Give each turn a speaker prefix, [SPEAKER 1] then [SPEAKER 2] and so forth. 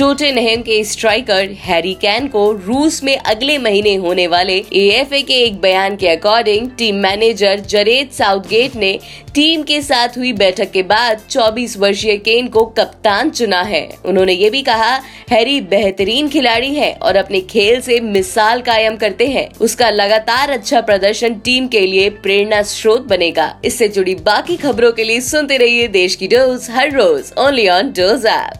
[SPEAKER 1] टोटेनहेम के striker Harry can को रूस में अगले महीने होने वाले एएफए के एक बयान के according team manager Gareth Southgate ने टीम के साथ हुई बैठक के बाद 24 वर्षीय केन को कप्तान चुना है। उन्होंने ये भी कहा, हैरी बेहतरीन खिलाड़ी है और अपने खेल से मिसाल कायम करते हैं। उसका लगातार अच्छा प्रदर्शन टीम के लिए प्रेरणा स्रोत बनेगा। इससे जुड़ी बाकी खबरों के लिए सुनते रहिए देश की डोज हर रोज ओनली ऑन डोज ऐप।